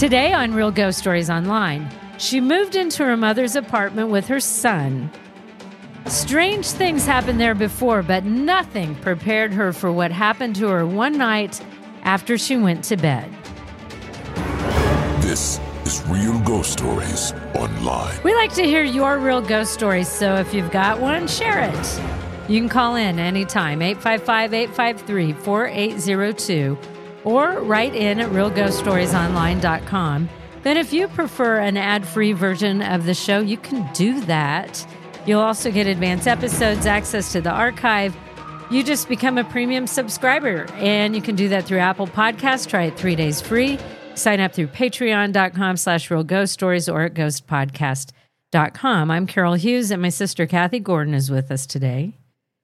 Today on Real Ghost Stories Online, she moved into her mother's apartment with her son. Strange things happened there before, but nothing prepared her for what happened to her one night after she went to bed. This is Real Ghost Stories Online. We like to hear your real ghost stories, so if you've got one, share it. You can call in anytime, 855 853 4802, or write in at realghoststoriesonline.com. Then, if you prefer an ad free version of the show, you can do that. You'll also get advanced episodes, access to the archive. You just become a premium subscriber, and you can do that through Apple Podcasts. Try it three days free. Sign up through patreon.com slash real ghost stories or at ghostpodcast.com. I'm Carol Hughes, and my sister Kathy Gordon is with us today.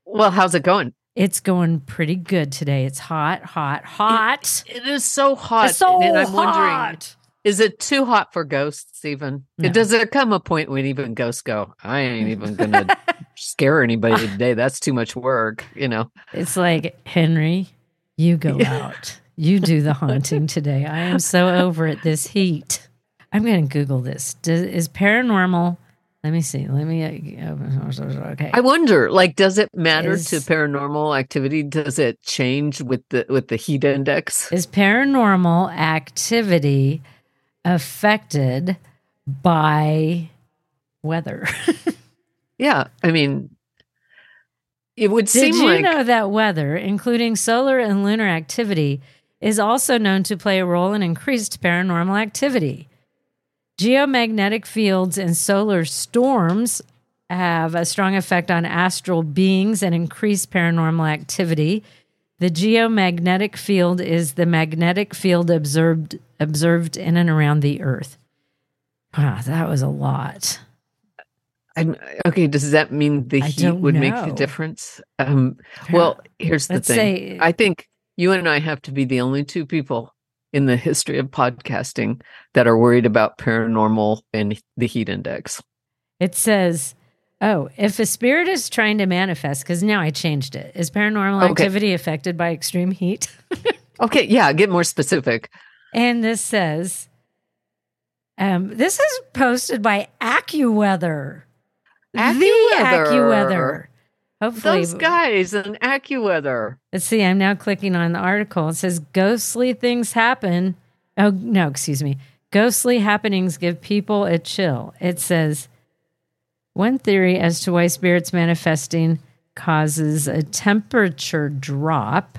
Well, how's it going? It's going pretty good today. It's hot, hot, hot. it, it is so hot. It's so and I'm wondering, hot. is it too hot for ghosts even? No. Does there come a point when even ghosts go, I ain't even gonna scare anybody today. That's too much work, you know. It's like, Henry, you go out. You do the haunting today. I am so over it. This heat. I'm going to Google this. Does, is paranormal? Let me see. Let me. uh, Okay. I wonder, like, does it matter Is- to paranormal activity? Does it change with the with the heat index? Is paranormal activity affected by weather? Yeah. I mean it would Did seem you like know that weather, including solar and lunar activity, is also known to play a role in increased paranormal activity? Geomagnetic fields and solar storms have a strong effect on astral beings and increase paranormal activity. The geomagnetic field is the magnetic field observed observed in and around the earth. Wow, that was a lot. I'm, okay, does that mean the heat would make the difference? Um, well, here's the Let's thing. say- I think you and I have to be the only two people in the history of podcasting that are worried about paranormal and the heat index. It says, oh, if a spirit is trying to manifest, because now I changed it, is paranormal Okay. activity affected by extreme heat? Okay, yeah, get more specific. and this says, um, this is posted by AccuWeather. The AccuWeather. Hopefully, Those guys in AccuWeather. let's see. I'm now clicking on the article. It says ghostly things happen. Oh, no, excuse me. Ghostly happenings give people a chill. It says one theory as to why spirits manifesting causes a temperature drop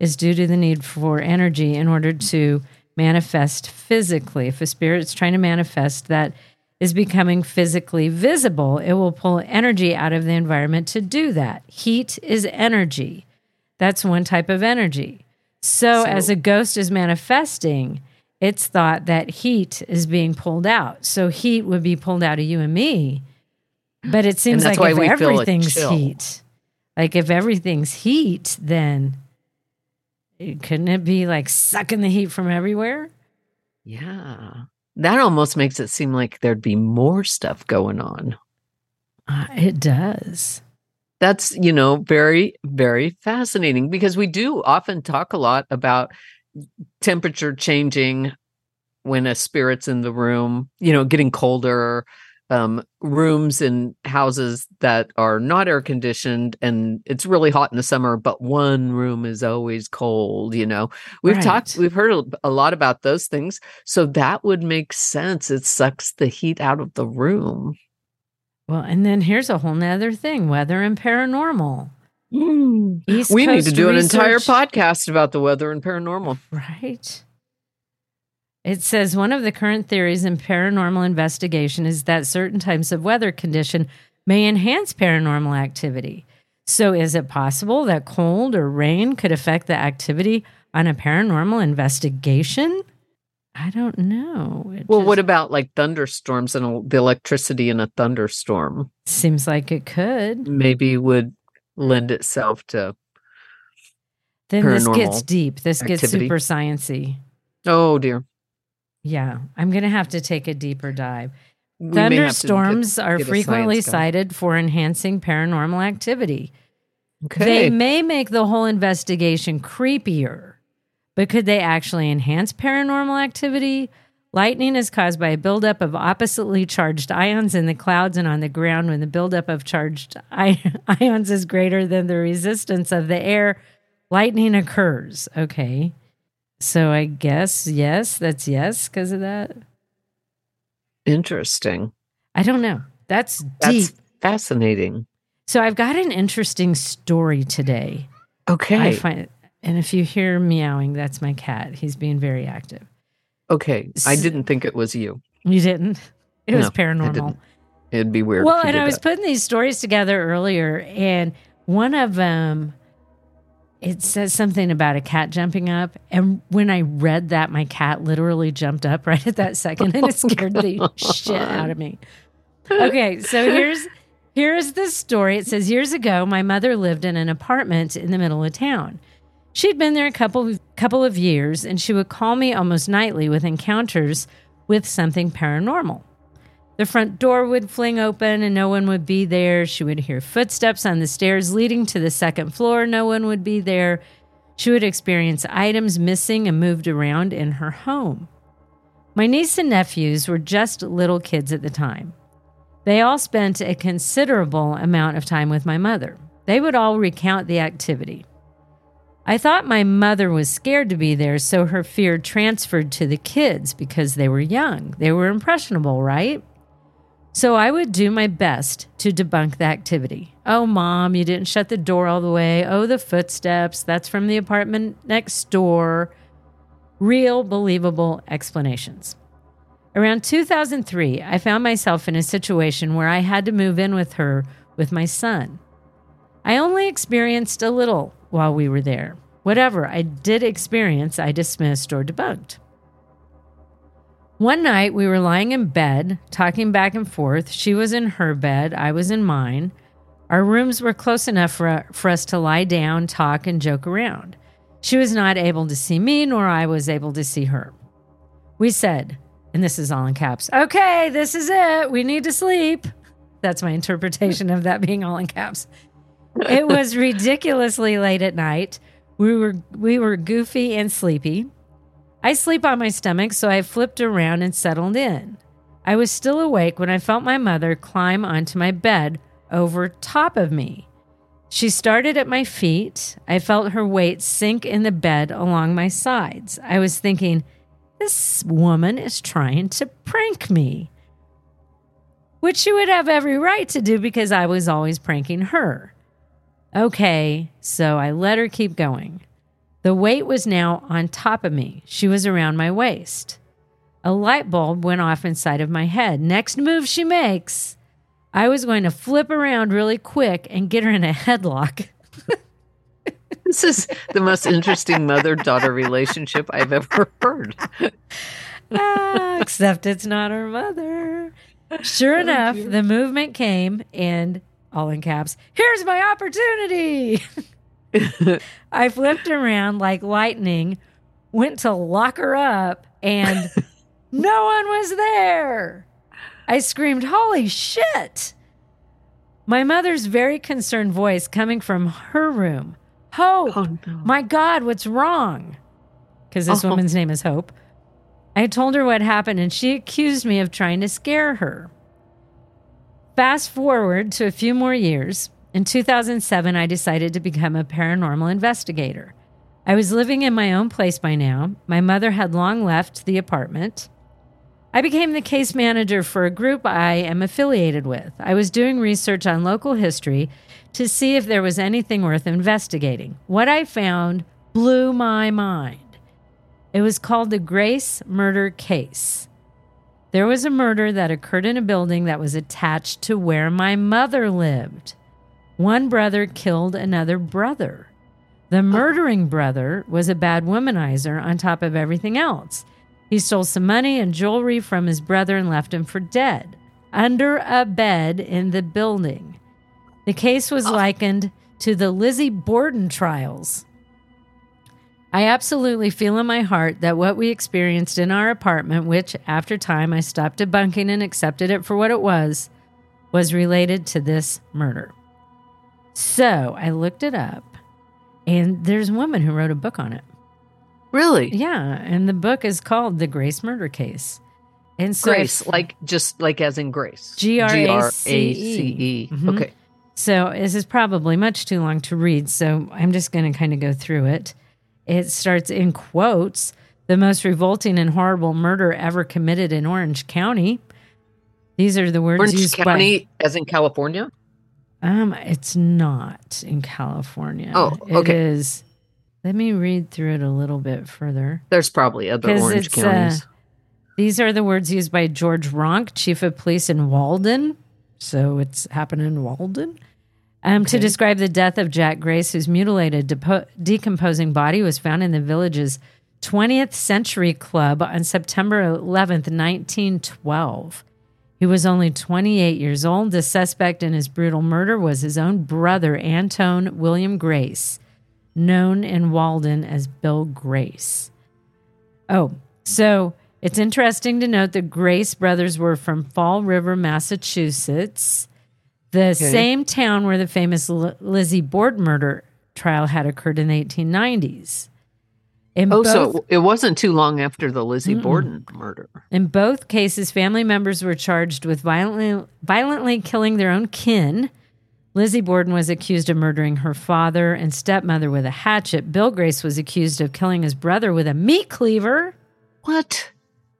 is due to the need for energy in order to manifest physically. If a spirit's trying to manifest that is becoming physically visible, it will pull energy out of the environment to do that. Heat is energy. That's one type of energy. So, as a ghost is manifesting, it's thought that heat is being pulled out. So, heat would be pulled out of you and me. But it seems like if we feel a everything's heat, like if everything's heat, then couldn't it be like sucking the heat from everywhere? Yeah. That almost makes it seem like there'd be more stuff going on. Uh, it does. That's, you know, very, very fascinating because we do often talk a lot about temperature changing when a spirit's in the room, you know, getting colder, um, rooms in houses that are not air conditioned and it's really hot in the summer, but one room is always cold. You know, we've Right. talked, we've heard a- lot about those things. So that would make sense. It sucks the heat out of the room. Well, and then here's a whole nother thing weather and paranormal. East we need to do an entire podcast about the weather and paranormal. Right. It says one of the current theories in paranormal investigation is that certain types of weather condition may enhance paranormal activity. So, is it possible that cold or rain could affect the activity on a paranormal investigation? I don't know. It Well, what about like thunderstorms and the electricity in a thunderstorm? seems like it could. Maybe would lend itself to. Then this gets deep. This gets super sciency. Oh dear. Yeah, I'm going to have to take a deeper dive. We to get- Thunderstorms are get frequently cited for enhancing paranormal activity. Okay. They may make the whole investigation creepier, but could they actually enhance paranormal activity? Lightning is caused by a buildup of oppositely charged ions in the clouds and on the ground when the buildup of charged ions is greater than the resistance of the air. Lightning occurs. Okay. So I guess, yes, that's yes because of that. Interesting. I don't know. That's deep. That's fascinating. So I've got an interesting story today. Okay. I find, and if you hear meowing, that's my cat. He's being very active. okay. I didn't think it was you. You didn't? It was No, I paranormal. It'd be weird. Well, and I was that. putting these stories together earlier, and one of them, it says something about a cat jumping up. And when I read that, my cat literally jumped up right at that second, and it oh, scared the shit out of me. Okay, so here's here's the story. It says years ago, my mother lived in an apartment in the middle of town. She'd been there a couple of, couple of years, and she would call me almost nightly with encounters with something paranormal. The front door would fling open and no one would be there. She would hear footsteps on the stairs leading to the second floor. No one would be there. She would experience items missing and moved around in her home. My niece and nephews were just little kids at the time. They all spent a considerable amount of time with my mother. They would all recount the activity. I thought my mother was scared to be there, so her fear transferred to the kids because they were young. They were impressionable, right? So I would do my best to debunk the activity. Oh, mom, you didn't shut the door all the way. Oh, the footsteps. That's from the apartment next door. Real, believable explanations. Around 2003, I found myself in a situation where I had to move in with her with my son. I only experienced a little while we were there. Whatever I did experience, I dismissed or debunked. One night we were lying in bed, talking back and forth. She was in her bed, I was in mine. Our rooms were close enough for, for us to lie down, talk, and joke around. She was not able to see me, nor I was able to see her. We said, and this is all in caps, okay, this is it. We need to sleep. That's my interpretation of that being all in caps. It was ridiculously late at night. We were we were goofy and sleepy. I sleep on my stomach, so I flipped around and settled in. I was still awake when I felt my mother climb onto my bed over top of me. She started at my feet. I felt her weight sink in the bed along my sides. I was thinking, this woman is trying to prank me. Which she would have every right to do because I was always pranking her. Okay, so I let her keep going. The weight was now on top of me. She was around my waist. A light bulb went off inside of my head. Next move she makes, I was going to flip around really quick and get her in a headlock. This is the most interesting mother daughter relationship I've ever heard. Ah, except it's not her mother. Sure enough, the movement came and all in caps, here's my opportunity. I flipped around like lightning, went to lock her up, and No one was there. I screamed, Holy shit! My mother's very concerned voice coming from her room. Hope, Oh, no. my God, what's wrong? Because this Oh. woman's name is Hope. I told her what happened and she accused me of trying to scare her. Fast forward to a few more years. In 2007, I decided to become a paranormal investigator. I was living in my own place by now. My mother had long left the apartment. I became the case manager for a group I am affiliated with. I was doing research on local history to see if there was anything worth investigating. What I found blew my mind. It was called the Grace Murder Case. There was a murder that occurred in a building that was attached to where my mother lived. One brother killed another brother. The oh. murdering brother was a bad womanizer on top of everything else. He stole some money and jewelry from his brother and left him for dead under a bed in the building. The case was oh. likened to the Lizzie Borden trials. I absolutely feel in my heart that what we experienced in our apartment, which after time I stopped debunking and accepted it for what it was, was related to this murder. So I looked it up, and there's a woman who wrote a book on it. Really? Yeah, and the book is called The Grace Murder Case. And so Grace, like just like as in Grace. G-R-A-C-E. G-R-A-C-E. Mhm. Okay. So this is probably much too long to read, so I'm just going to kind of go through it. It starts in quotes the most revolting and horrible murder ever committed in Orange County. These are the words Orange used County, as in California. Um, it's not in California. Oh, okay. is. Let me read through it a little bit further. There's probably other Orange uh, counties. These are the words used by George Ronk, chief of police in Walden. So it's happening in Walden. Um, To describe the death of Jack Grace, whose mutilated, depo- decomposing body was found in the village's 20th Century Club on September 11th, 1912. He was only 28 years old. The suspect in his brutal murder was his own brother, Antone William Grace, known in Walden as Bill Grace. Oh, so it's interesting to note the Grace brothers were from Fall River, Massachusetts, the same town where the famous L- Lizzie Borden murder trial had occurred in the 1890s. In Oh, both, so it wasn't too long after the Lizzie Borden murder. in both cases, family members were charged with violently, violently killing their own kin. Lizzie Borden was accused of murdering her father and stepmother with a hatchet. Bill Grace was accused of killing his brother with a meat cleaver. What?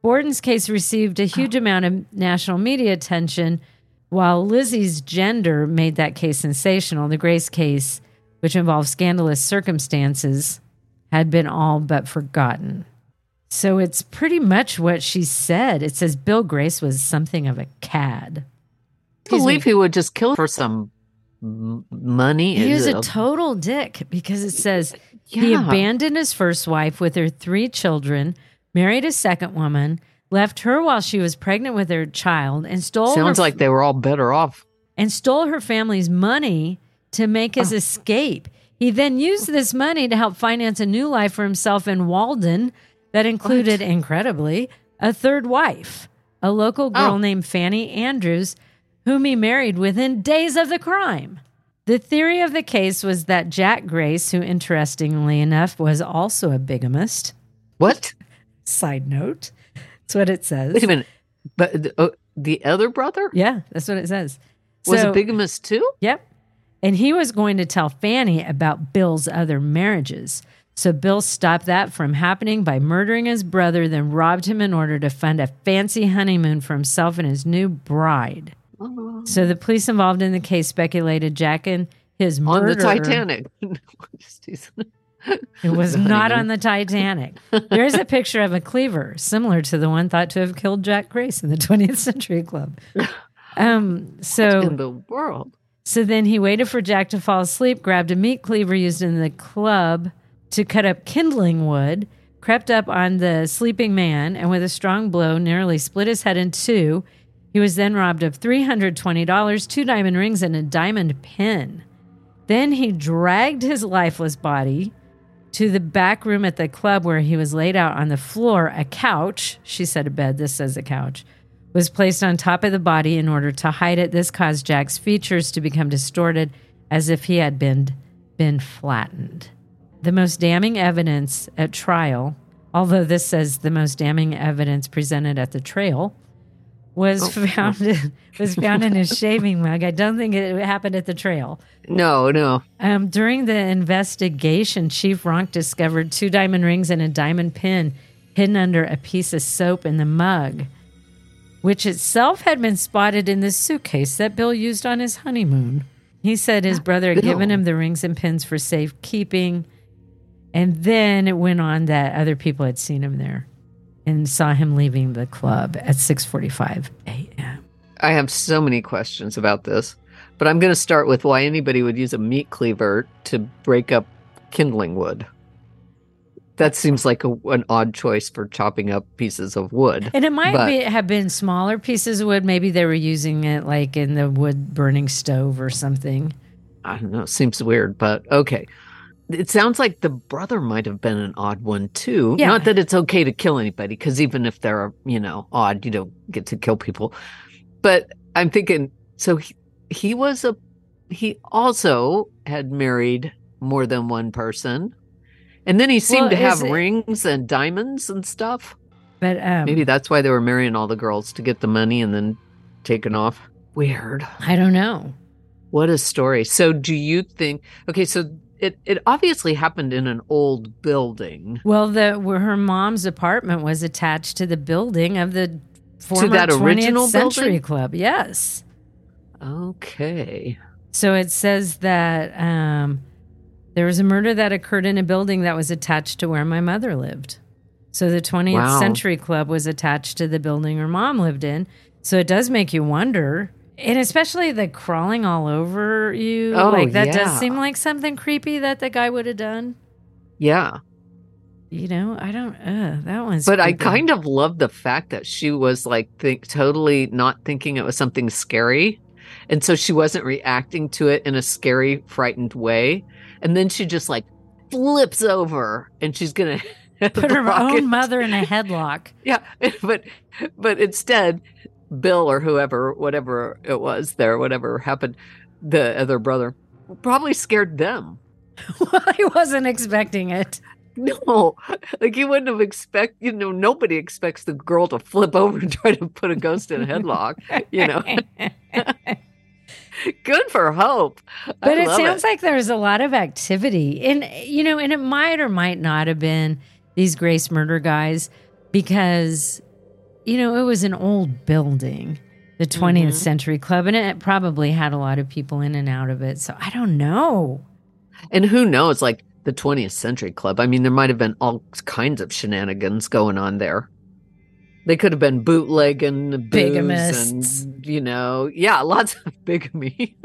Borden's case received a oh. huge amount of national media attention, while Lizzie's gender made that case sensational. The Grace case, which involved scandalous circumstances, had been all but forgotten. So it's pretty much what she said. It says Bill Grace was something of a cad. I believe he would just kill for some money. He was a total dick because it says he abandoned his first wife with her three children, married a second woman, left her while she was pregnant with her child, and stole Sounds her, like they were all better off. and stole her family's money to make his Oh. escape. He then used this money to help finance a new life for himself in Walden that included, incredibly, a third wife, a local girl Oh. named Fanny Andrews, whom he married within days of the crime. The theory of the case was that Jack Grace, who interestingly enough was also a bigamist, What? side note, that's what it says. Wait a minute. But the, uh, the other brother Yeah, that's what it says. was So- a bigamist too? Yep. And he was going to tell Fanny about Bill's other marriages. So Bill stopped that from happening by murdering his brother, then robbed him in order to fund a fancy honeymoon for himself and his new bride. So the police involved in the case speculated Jack and his On murderer. the Titanic. It was not on the Titanic. There is a picture of a cleaver similar to the one thought to have killed Jack Grace in the 20th Century Club. Um, so in the world. So then he waited for Jack to fall asleep, grabbed a meat cleaver used in the club to cut up kindling wood, crept up on the sleeping man, and with a strong blow nearly split his head in two. He was then robbed of $320, two diamond rings, and a diamond pin. Then he dragged his lifeless body to the back room at the club where he was laid out on the floor. A couch, she said a bed, this says a couch, was placed on top of the body in order to hide it. This caused Jack's features to become distorted as if he had been, been flattened. The most damning evidence at trial, although this says the most damning evidence presented at the trail, was Oh. found in, was found in his shaving mug. I don't think it happened at the trail. No, no. Um, during the investigation, Chief Ronk discovered two diamond rings and a diamond pin hidden under a piece of soap in the mug, which itself had been spotted in the suitcase that Bill used on his honeymoon. He said his brother had given him the rings and pins for safekeeping, and then it went on that other people had seen him there and saw him leaving the club at 6:45 a.m. I have so many questions about this, but I'm going to start with why anybody would use a meat cleaver to break up kindling wood. That seems like a, an odd choice for chopping up pieces of wood. And it might But- be, have been smaller pieces of wood. Maybe they were using it like in the wood burning stove or something. I don't know. Seems weird, but okay. It sounds like the brother might have been an odd one too. Yeah. Not that it's okay to kill anybody, because even if they're, you know, odd, you don't get to kill people. But I'm thinking, so he, he was a, he also had married more than one person. And then he seemed Well, to have it- rings and diamonds and stuff. But um, Maybe that's why they were marrying all the girls to get the money and then taking off. Weird. I don't know. What a story. So do you think okay, so it, it obviously happened in an old building. Well, the where her mom's apartment was attached to the building of the former that 20th original Century building? Club. Yes. Okay. So it says that um, there was a murder that occurred in a building that was attached to where my mother lived. So the 20th Wow. Century Club was attached to the building her mom lived in. So it does make you wonder. And especially the crawling all over you. Oh, like that yeah. does seem like something creepy that the guy would have done. Yeah. You know, I don't, uh, that one's. But I kind of love the fact that she was like think totally not thinking it was something scary. And so she wasn't reacting to it in a scary, frightened way. And then she just like flips over and she's gonna put her own mother in a headlock. Yeah, but but instead, Bill or whoever, whatever it was there, whatever happened, the other brother probably scared them. well, I wasn't expecting it. No, like you wouldn't have expect. You know, nobody expects the girl to flip over and try to put a ghost in a headlock. You know, good for Hope. But I it sounds like there's a lot of activity. And, you know, and it might or might not have been these Grace murder guys because, you know, it was an old building, the 20th Mm-hmm. Century Club, and it probably had a lot of people in and out of it. So I don't know. And who knows, like the 20th Century Club. I mean, there might have been all kinds of shenanigans going on there. They could have been bootlegging, Bigamists. and you know, yeah, lots of bigamy.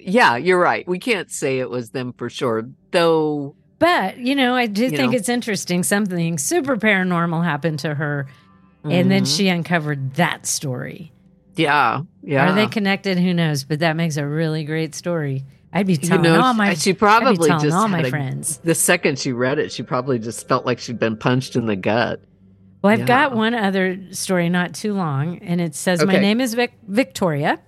yeah, you're right. We can't say it was them for sure, though. But, you know, I do think know. it's interesting. Something super paranormal happened to her. And then she mm-hmm. uncovered that story. yeah, yeah. Are they connected? Who knows? But that makes a really great story. I'd be You telling know, all my she probably just all my a- friends. The second she read it, she probably just felt like she'd been punched in the gut. Well, I've got one other story, not too long, and it says, My name is Vic- Victoria.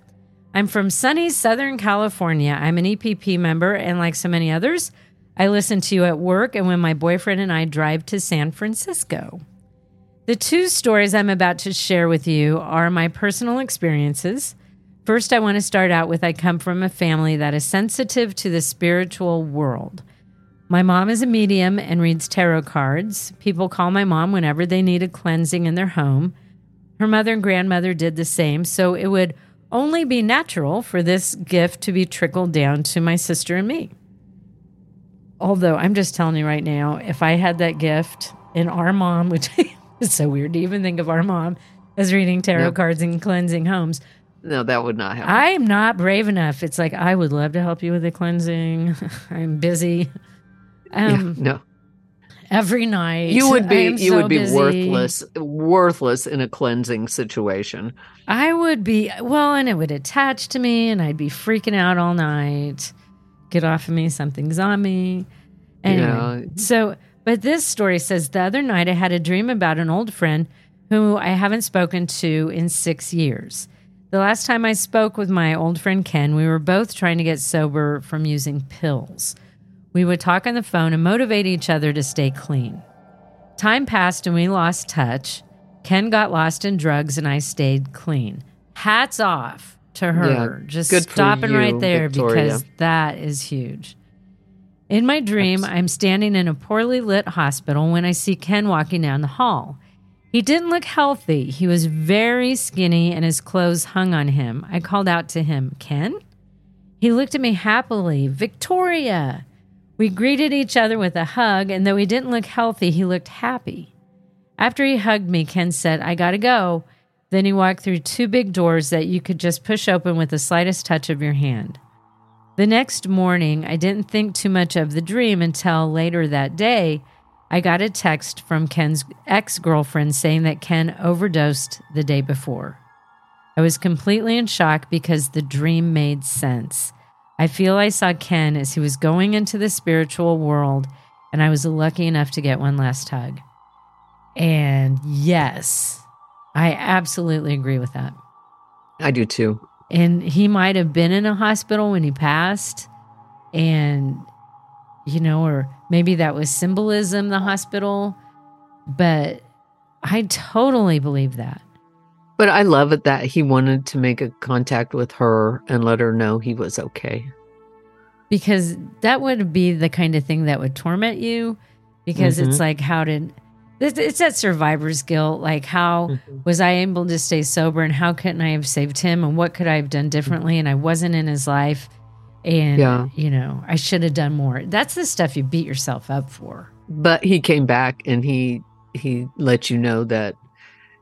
I'm from sunny Southern California. I'm an EPP member, and like so many others, I listen to you at work and when my boyfriend and I drive to San Francisco. The two stories I'm about to share with you are my personal experiences. First, I want to start out with I come from a family that is sensitive to the spiritual world. My mom is a medium and reads tarot cards. People call my mom whenever they need a cleansing in their home. Her mother and grandmother did the same, so it would only be natural for this gift to be trickled down to my sister and me. Although I'm just telling you right now, if I had that gift and our mom, which is so weird to even think of our mom as reading tarot cards and cleansing homes, No, that would not happen. I'm not brave enough. It's like I would love to help you with the cleansing. I'm busy. Yeah, Um, no, every night. you would be you so would be busy. worthless, worthless in a cleansing situation. I would be well, and it would attach to me, and I'd be freaking out all night. Get off of me! Something's on me. Anyway, Yeah. so, but this story says the other night I had a dream about an old friend who I haven't spoken to in six years. The last time I spoke with my old friend Ken, we were both trying to get sober from using pills. We would talk on the phone and motivate each other to stay clean. Time passed and we lost touch. Ken got lost in drugs and I stayed clean. Hats off to her. Yeah, Just good stopping you, right there Victoria. because that is huge. In my dream, I'm standing in a poorly lit hospital when I see Ken walking down the hall. He didn't look healthy. He was very skinny and his clothes hung on him. I called out to him, Ken? He looked at me happily, Victoria. We greeted each other with a hug, and though he didn't look healthy, he looked happy. After he hugged me, Ken said, I gotta go. Then he walked through two big doors that you could just push open with the slightest touch of your hand. The next morning, I didn't think too much of the dream until later that day. I got a text from Ken's ex girlfriend saying that Ken overdosed the day before. I was completely in shock because the dream made sense. I feel I saw Ken as he was going into the spiritual world, and I was lucky enough to get one last hug. And yes, I absolutely agree with that. I do too. And he might have been in a hospital when he passed, and, you know, or maybe that was symbolism, the hospital, but I totally believe that. But I love it that he wanted to make a contact with her and let her know he was okay. because that would be the kind of thing that would torment you because it's mm-hmm. like how did it's that survivor's guilt like how mm-hmm. was i able to stay sober and how couldn't i have saved him and what could i have done mm-hmm. differently and i wasn't in his life and Yeah. you know i should have done more. That's the stuff you beat yourself up for. But he came back and he he let you know that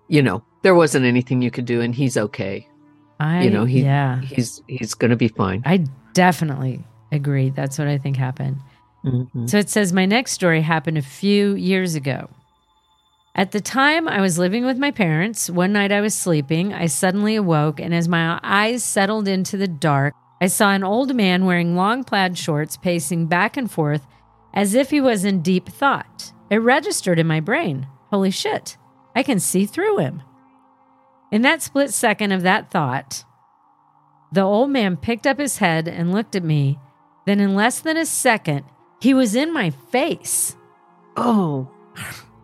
you know there wasn't anything you could do and he's okay. i You know, he yeah he's he's going to be fine. i definitely agree that's what i think happened Mhm. So it says, My next story happened a few years ago. At the time, I was living with my parents. One night I was sleeping. I suddenly awoke, and as my eyes settled into the dark, I saw an old man wearing long plaid shorts pacing back and forth as if he was in deep thought. It registered in my brain. Holy shit, I can see through him. In that split second of that thought, the old man picked up his head and looked at me. Then, in less than a second, he was in my face. Oh,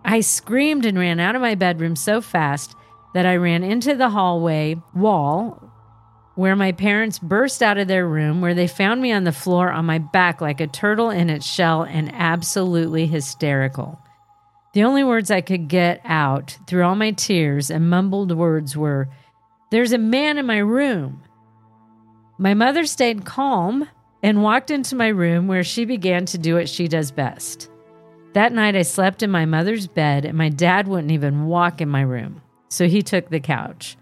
I screamed and ran out of my bedroom so fast that I ran into the hallway wall where my parents burst out of their room, where they found me on the floor on my back like a turtle in its shell and absolutely hysterical. The only words I could get out through all my tears and mumbled words were, There's a man in my room. My mother stayed calm and walked into my room where she began to do what she does best. That night, I slept in my mother's bed, and my dad wouldn't even walk in my room, so he took the couch.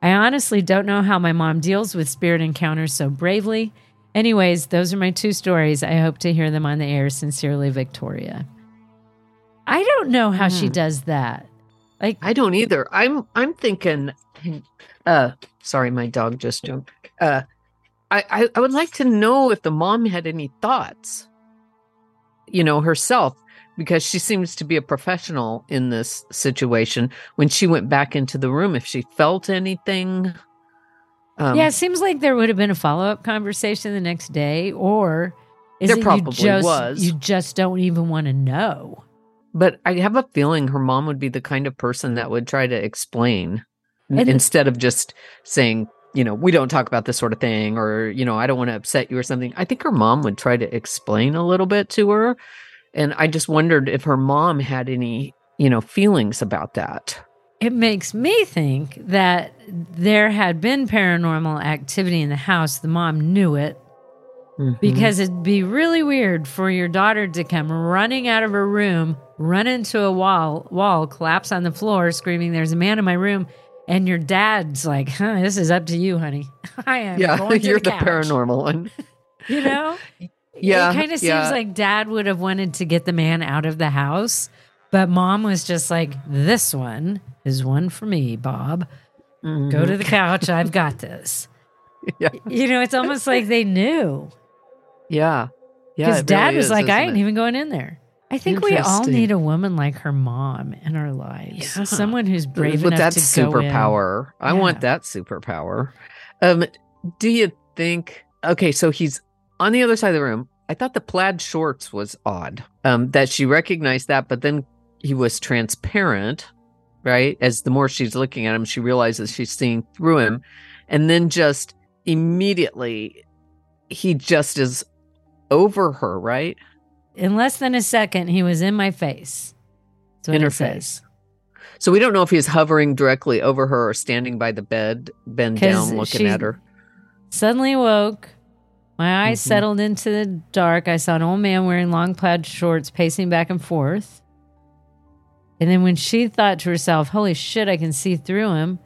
I honestly don't know how my mom deals with spirit encounters so bravely. Anyways, those are my two stories. I hope to hear them on the air. Sincerely, Victoria. I don't know how she does that. Like, I don't either. I'm I'm thinking uh sorry my dog just jumped. Uh I, I I would like to know if the mom had any thoughts. You know, herself because she seems to be a professional in this situation when she went back into the room if she felt anything um, yeah, it seems like there would have been a follow up conversation the next day, or is There it probably you just, was. You just don't even want to know. But I have a feeling her mom would be the kind of person that would try to explain And- instead of just saying, you know, we don't talk about this sort of thing or, you know, I don't want to upset you or something. I think her mom would try to explain a little bit to her. And I just wondered if her mom had any, you know, feelings about that. It makes me think that there had been paranormal activity in the house. The mom knew it Mhm. because it'd be really weird for your daughter to come running out of her room, run into a wall, wall, collapse on the floor, screaming, "There's a man in my room!" And your dad's like, "Huh, this is up to you, honey. I am yeah, going to you're the, the, paranormal one. You know, Yeah. it kind of yeah. seems like dad would have wanted to get the man out of the house, but mom was just like, "This one is one for me, Bob. Go mm-hmm. to the couch. I've got this." Yeah. You know, it's almost like they knew. Yeah. Yeah, Because dad really was is, like, I ain't it? even going in there. I think we all need a woman like her mom in our lives. Yeah. Someone who's brave With enough that to go in. superpower. I want that superpower. Um, do you think? Okay, so he's on the other side of the room. I thought the plaid shorts was odd. Um, that she recognized that, but then he was transparent, right? As the more she's looking at him, she realizes she's seeing through him, and then just immediately, he just is over her, right? In less than a second, he was in my face. In her says. So we don't know if he's hovering directly over her or standing by the bed, bend 'Cause down, looking at her. Suddenly woke. My eyes Mhm. settled into the dark. I saw an old man wearing long plaid shorts pacing back and forth. And then when she thought to herself, holy shit, I can see through him,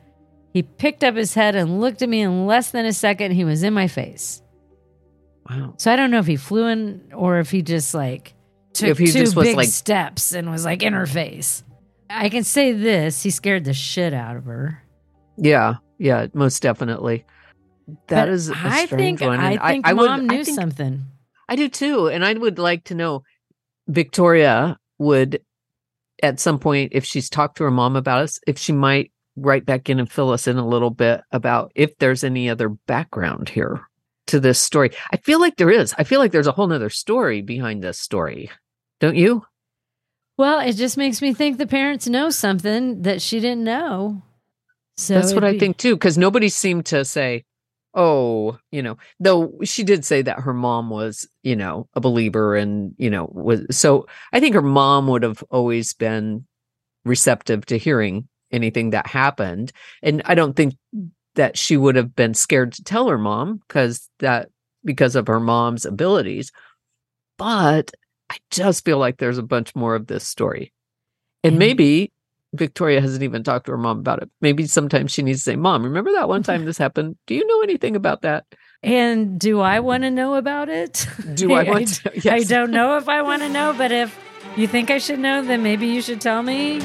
he picked up his head and looked at me in less than a second. He was in my face. Wow. So I don't know if he flew in or if he just like took If he two big like- steps and was like in her face. I can say this: he scared the shit out of her. Yeah, yeah, most definitely. That But is a I strange think one. I think I would- mom I knew think- something. I do too, and I would like to know. Victoria would, at some point, if she's talked to her mom about us, if she might write back in and fill us in a little bit about if there's any other background here to this story. I feel like there is. I feel like there's a whole nother story behind this story. Don't you? Well, it just makes me think the parents know something that she didn't know. So That's what it'd I think too, because nobody seemed to say, "Oh, you know." Though she did say that her mom was, you know, a believer, and you know, was so. I think her mom would have always been receptive to hearing anything that happened, and I don't think that she would have been scared to tell her mom because that because of her mom's abilities. But I just feel like there's a bunch more of this story, and And- maybe Victoria hasn't even talked to her mom about it. Maybe sometimes she needs to say, Mom, remember that one time this happened? Do you know anything about that? And do I want to know about it? Do I want to? I don't know if I want to know, but if you think I should know, then maybe you should tell me.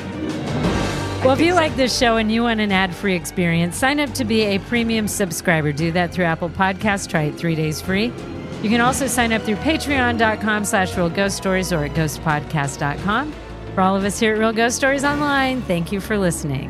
Well, if you like this show and you want an ad free experience, sign up to be a premium subscriber. Do that through Apple Podcasts. Try it three days free. You can also sign up through patreon.com slash real ghost stories or at ghostpodcast.com. For all of us here at Real Ghost Stories Online, thank you for listening.